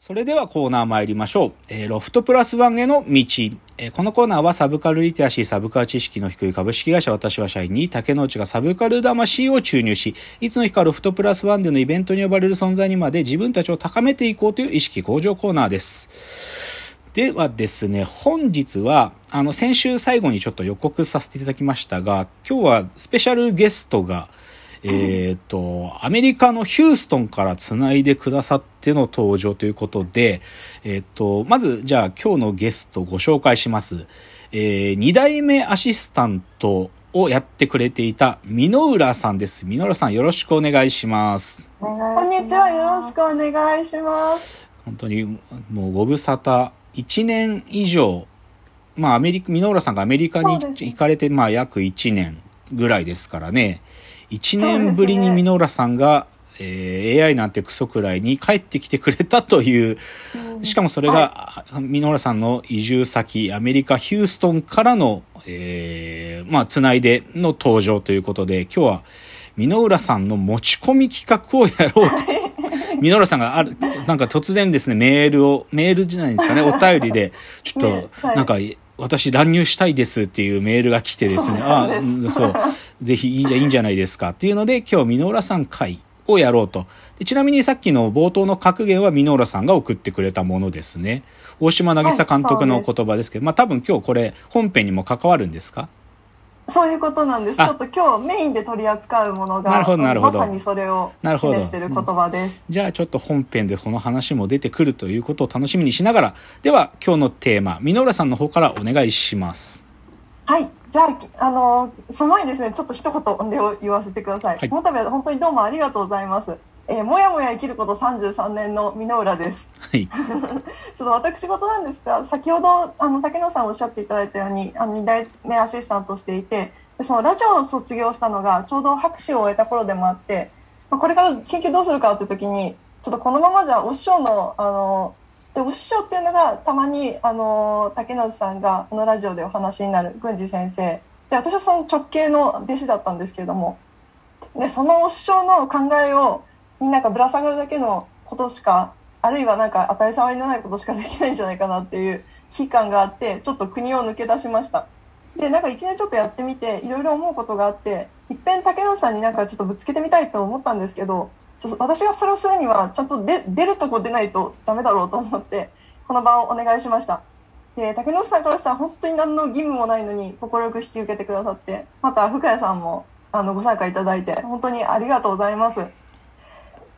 それではコーナー参りましょう。えーロフトプラスワンへの道。えーこのコーナーはサブカルリテラシー、サブカル知識の低い株式会社私は社員に竹之内がサブカル魂を注入し、いつの日かロフトプラスワンでのイベントに呼ばれる存在にまで自分たちを高めていこうという意識向上コーナーです。ではですね、本日は、あの、先週最後にちょっと予告させていただきましたが、今日はスペシャルゲストが、えっ、と、アメリカのヒューストンから繋いでくださっての登場ということで、えっ、と、まず、じゃあ今日のゲストご紹介します。えー、二代目アシスタントをやってくれていた、箕浦さんです。箕浦さんよろしくお願いします。こんにちは、よろしくお願いします。本当にもうご無沙汰1年以上まあアメリカ箕浦さんがアメリカに行かれてまあ約1年ぐらいですからね1そうですね年ぶりに箕浦さんが、えー AI なんてクソくらいに帰ってきてくれたというしかもそれが箕浦さんの移住先アメリカ・ヒューストンからの、えーまあつないでの登場ということで今日は箕浦さんの持ち込み企画をやろうと。ミノラさんがある、なんか突然ですね、メールを、メールじゃないですかね、お便りで、ちょっ ねと、はい。なんか、私乱入したいですっていうメールが来てですね、あそう、ぜひいいんじゃ、いいんじゃないですかっていうので、今日ミノラさん会をやろうと。でちなみにさっきの冒頭の格言はミノラさんが送ってくれたものですね。大島渚監督の言葉ですけど、まあ多分今日これ本編にも関わるんですか？そういうことなんです。ちあょっと今日メインで取り扱うものが、なるほどなるほどまさにそれを示している言葉です。じゃあちょっと本編でこの話も出てくるということを楽しみにしながら、では今日のテーマ、ミノラさんの方からお願いします。はい。じゃあ、きあの、その前にですね、ちょっと一言お礼を言わせてください。はいこの度は本当にどうもありがとうございます。えーもやもや生きること33年の箕浦です。はい。ちょっと私事なんですが、先ほど、あの、竹野さんおっしゃっていただいたように、あの、二代目アシスタントをしていて、でそのラジオを卒業したのが、ちょうど博士を終えた頃でもあって、まあ、これから研究どうするかって時に、ちょっとこのままじゃお師匠の、あの、で、お師匠っていうのが、たまに、あの、竹野さんがこのラジオでお話になる郡司先生。で、私はその直系の弟子だったんですけれども、で、そのお師匠の考えを、になんかぶら下がるだけのことしか、あるいはなんか当たり障りのないことしかできないんじゃないかなっていう危機感があって、ちょっと国を抜け出しました。で、なんか一年ちょっとやってみて、いろいろ思うことがあって、いっぺん竹野さんになんかちょっとぶつけてみたいと思ったんですけど、ちょっと私がそれをするには、ちゃんと出出るとこ出ないとダメだろうと思って、この場をお願いしました。で、竹野さんからしたら本当に何の義務もないのに、快く引き受けてくださって、また深谷さんもあのご参加いただいて、本当にありがとうございます。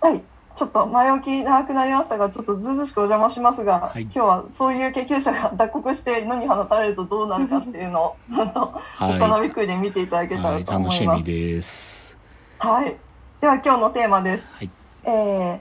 はい。ちょっと前置き長くなりましたが、ちょっとずうずうしくお邪魔しますが、はい今日はそういう研究者が脱穀して野に放たれるとどうなるかっていうのを、はい。他のびっくりで見ていただけたはい、らと思楽しみいます。です。はい。では今日のテーマです。はい。えー、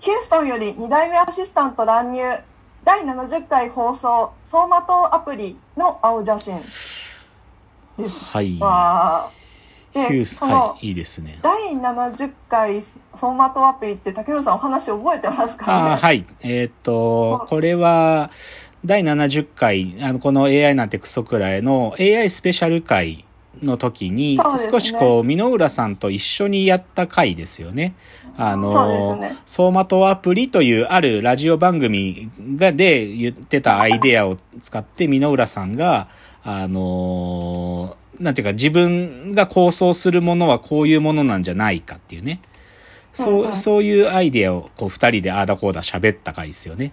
ヒューストンより2代目アシスタント乱入、第70回放送、走馬灯アプリの青写真です。はい。わーで、ヒュース、はい、いいですね。第70回走馬灯アプリって竹野さんお話覚えてますかね？はい。えーっと、これは、第70回、あの、この AI なんてクソくらいの AI スペシャル回の時に、ね少しこう、箕浦さんと一緒にやった回ですよね。あそうの、ね走馬灯アプリというあるラジオ番組がで言ってたアイデアを使って箕浦さんが、あのーなんていうか自分が構想するものはこういうものなんじゃないかっていうね。そう、うんうんそういうアイデアをこう二人でああだこうだ喋った回ですよね。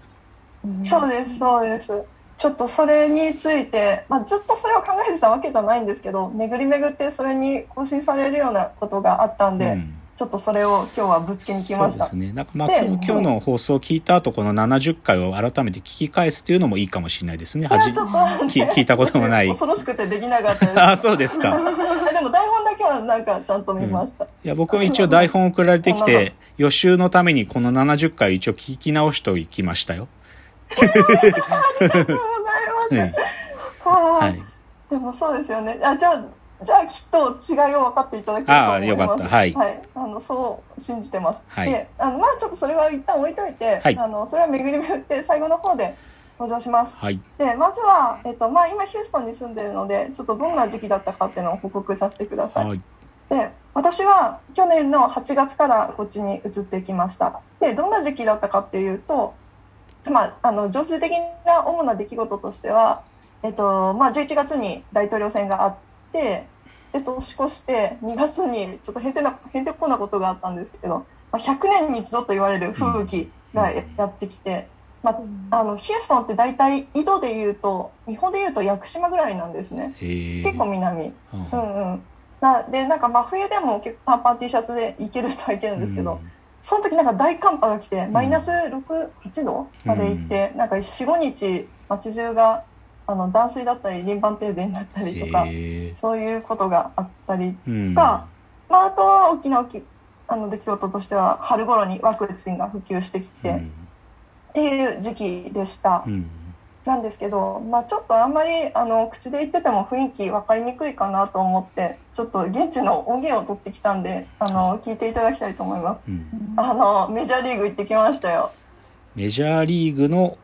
そうです、そうです。ちょっとそれについて、まあ、ずっとそれを考えてたわけじゃないんですけど、巡り巡ってそれに更新されるようなことがあったんで、うんちょっとそれを今日はぶつけに来ました。そうですね。なんかまあで今日の放送を聞いた後、この70回を改めて聞き返すっていうのもいいかもしれないですね。聞聞いたこともない。恐ろしくてできなかったです。あ、そうですか。あ でも台本だけはなんかちゃんと見ました。いや、僕も一応台本送られてきて、予習のためにこの70回一応聞き直しておきましたよ。ありがとう ははいい。でもそうですよね。あ、じゃあ、じゃあきっと違いを分かっていただけると思います。ああよかったはいはい。あの、そう信じてます。はいで、あの、まあちょっとそれは一旦置いといて、はいあの、それは巡り巡って最後の方で登場します。はい。で、まずは、えっと、まあ今ヒューストンに住んでるので、ちょっとどんな時期だったかっていうのを報告させてください。はい。で、私は去年の8月からこっちに移ってきました。で、どんな時期だったかっていうと、まあ、あの常識的な主な出来事としては、えっとまあ、11月に大統領選があってで年越して2月にちょっとへんてなへんてこなことがあったんですけど、まあ、100年に一度と言われる吹雪がやってきて、まあ、あのヒューストンって大体緯度でいうと日本でいうと屋久島ぐらいなんですね。結構南。うん。うんなでなんか真冬でも結構短パン T シャツで行ける人は行けるんですけど、うん、その時なんか大寒波が来てマイナス68度まで行って、うん、なんか45日街中があの断水だったり輪番停電だったりとか、え。ー、そういうことがあったりとか、うん、まあ、あとは大きな大きあの出来事としては春頃にワクチンが普及してきて、っていう時期でした。なんですけど、まあ、ちょっとあんまりあの口で言ってても雰囲気分かりにくいかなと思ってちょっと現地の音源を取ってきたんであの聞いていただきたいと思います、うん、あのメジャーリーグ行ってきましたよ。メジャーリーグの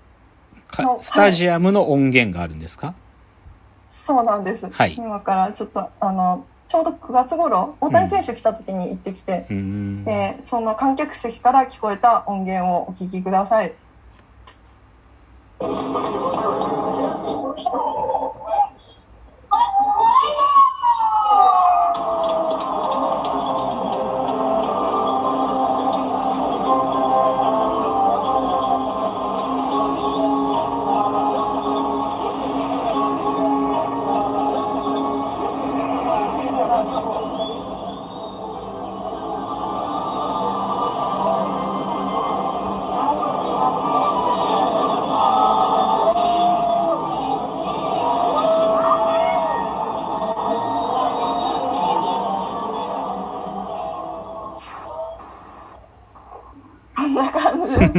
スタジアムの音源があるんですか、はい、そうなんです、はい、今からちょっとあのちょうど9月頃大谷選手来た時に行ってきて、うん、でその観客席から聞こえた音源をお聞きください。Iyi niyo.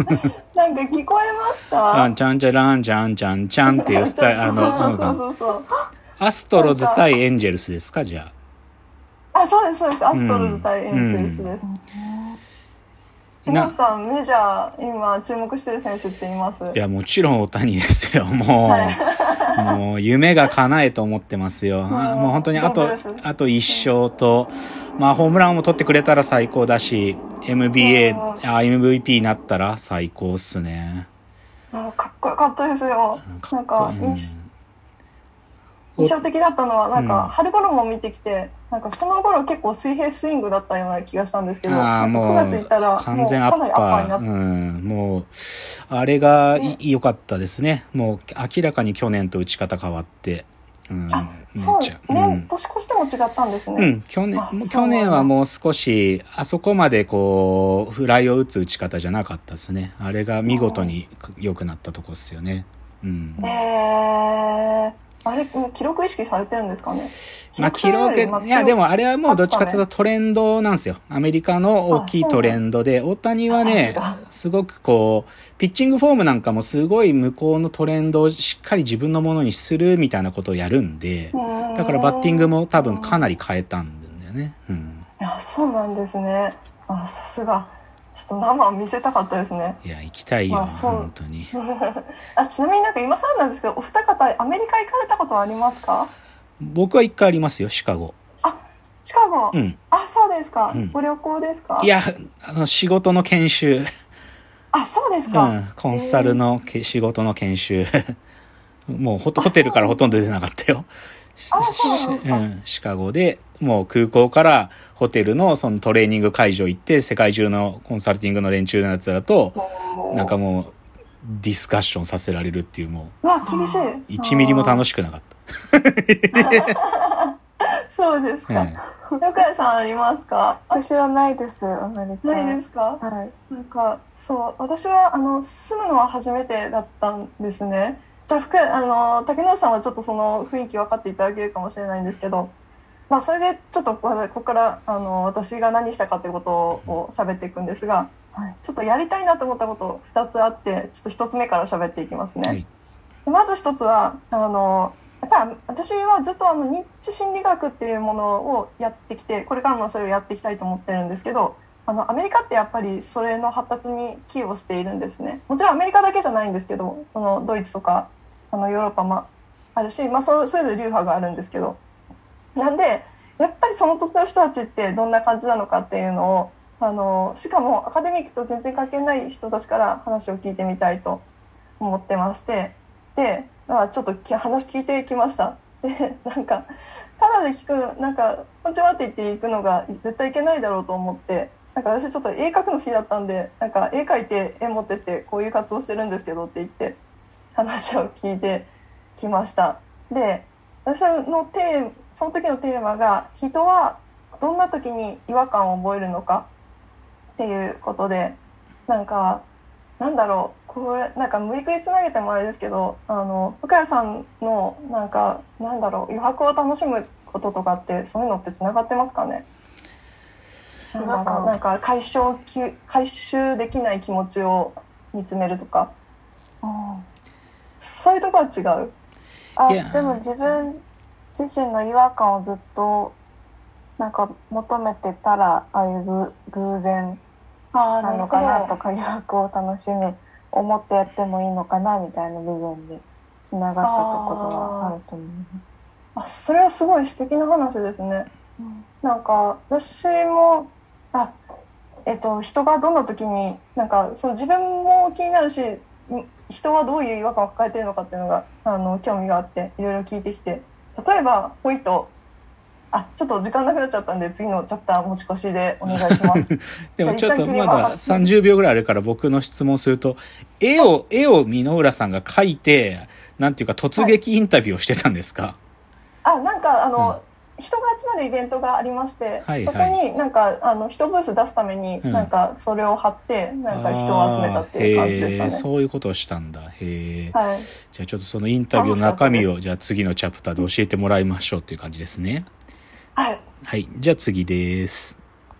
なんか聞こえました？あんちゃんちゃらんちゃんちゃんちゃんっていうスタイル、あの、アストロズ対エンジェルスですか、じゃあ。あ、そうです、そうです。アストロズ対エンジェルスです。皆さん、メジャー、今、注目してる選手っています？いや、もちろん大谷ですよ。もう、はい、もう、夢が叶えと思ってますよ。もう本当に、あと、あと一勝と、まあ、ホームランも取ってくれたら最高だし、MBA、あ、MVP になったら最高っすね。あかっこよかったですよ。なんか、印象的だったのは、なんか、春頃も見てきて、なんかその頃結構水平スイングだったような気がしたんですけど、あもう9月行ったら、完全アッパーになって。うん、もう、あれが良かったですね。もう明らかに去年と打ち方変わって。うん、あそうね、うん、年越しても違ったんですね。うん、去年、去年はもう少し、あそこまでこう、フライを打つ打ち方じゃなかったですね。あれが見事に良くなったとこですよね。うん。えーあれ、もう記録意識されてるんですかね？まあ記録、いやでもあれはもうどっちかというとトレンドなんですよ。アメリカの大きいトレンドで、大谷はね、すごくこう、ピッチングフォームなんかもすごい向こうのトレンドをしっかり自分のものにするみたいなことをやるんで、だからバッティングも多分かなり変えたんだよね。うん。いや、そうなんですね。あ、さすが。ちょっと生見せたかったですね。いや、行きたいよ、まあ、本当に。あ、ちなみになんか今さなんですけど、お二方、アメリカ行かれたことはありますか？僕は一回ありますよ、シカゴ。あ、シカゴ。うん。あ、そうですか。うん、ご旅行ですか？いや、あの、仕事の研修。あ、そうですか。うん、コンサルの、えー、仕事の研修。もうホテルからほとんど出なかったよ。うん、シカゴで、もう空港からホテルのそのトレーニング会場行って、世界中のコンサルティングの連中のやつらと、なんかもう、ディスカッションさせられるっていうもう。わ、厳しい。1ミリも楽しくなかった。そうですか。横谷さんありますか？私はないです、アメリカ。ないですか？はい。なんか、そう、私は、あの、住むのは初めてだったんですね。じゃあ福あの竹野さんはちょっとその雰囲気分かっていただけるかもしれないんですけど、まあ、それでちょっとここからあの私が何したかということを喋っていくんですが、はい、ちょっとやりたいなと思ったこと2つあってちょっと1つ目から喋っていきますね。はい、まず1つはあのやっぱり私はずっとあの認知心理学っていうものをやってきてこれからもそれをやっていきたいと思ってるんですけどあのアメリカってやっぱりそれの発達に寄与しているんですね。もちろんアメリカだけじゃないんですけどそのドイツとかあのヨーロッパもあるし、まあ、そそれぞれ流派があるんですけど。なんでやっぱりその年の人たちってどんな感じなのかっていうのをあのしかもアカデミックと全然関係ない人たちから話を聞いてみたいと思ってまして。で、まあ、ちょっと話聞いてきました。でなんかただで聞くなんか「こんちは」って言っていくのが絶対いけないだろうと思って。なんか私ちょっと絵描くの好きだったんでなんか絵描いて絵持ってってこういう活動してるんですけどって言って。話を聞いてきました。で私のテーその時のテーマが人はどんな時に違和感を覚えるのかっていうことでなんかなんだろうこれなんか無理くりつなげてもあれですけどあの深谷さんのなんかなんだろう余白を楽しむこととかってそういうのってつながってますかね？なんだろうなんか解消き回収できない気持ちを見つめるとか。うんそういうとこは違う。あでも自分自身の違和感をずっとなんか求めてたらああいう偶偶然あなのかなとか余白を楽しむ思ってやってもいいのかなみたいな部分でつながったところはあると思う。あそれはすごい素敵な話ですね。なんか私もあえっと人がどんな時になんかその自分も気になるしん人はどういう違和感を抱えているのかっていうのがあの興味があっていろいろ聞いてきて。例えばほいとあちょっと時間なくなっちゃったんで次のチャプター持ち越しでお願いします。でもちょっとまだます30秒ぐらいあるから僕の質問すると、絵を、絵を箕浦さんが描いて、なんていうか突撃インタビューをしてたんですか、あなんかあの、うん人が集まるイベントがありまして、はいはいそこになんかあの一ブース出すために、うんなんかそれを貼ってなんか人を集めたっていう感じでしたね。そういうことをしたんだ。へえ。はい、じゃあちょっとそのインタビューの中身を、じゃあ次のチャプターで教えてもらいましょうっていう感じですね。はいはい。じゃあ次です。